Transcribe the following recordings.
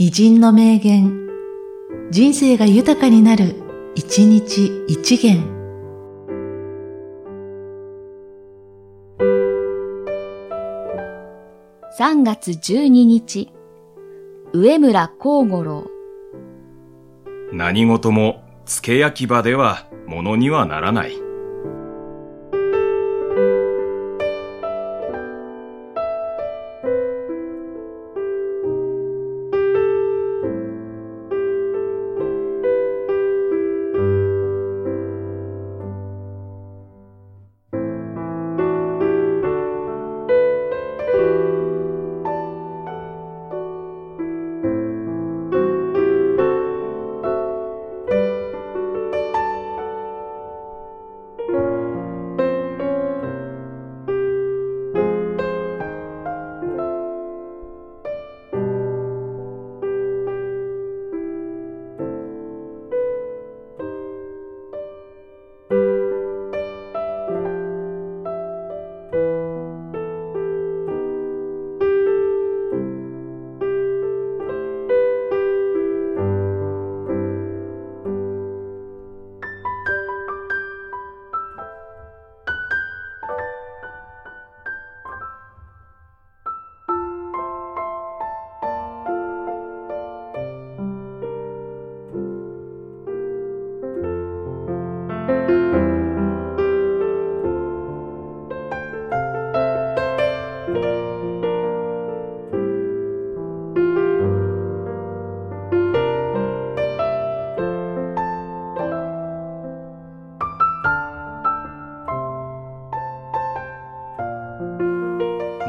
偉人の名言、人生が豊かになる、一日一元。3月12日、上村幸五郎。何事も付け焼き場ではものにはならない。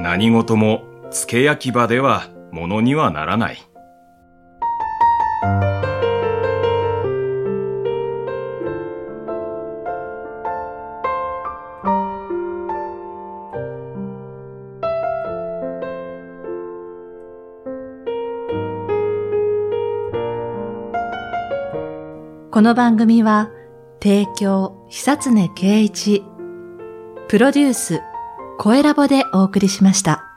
何事も付け焼き場ではものにはならない。この番組は、提供、久常圭一、プロデュース、声ラボでお送りしました。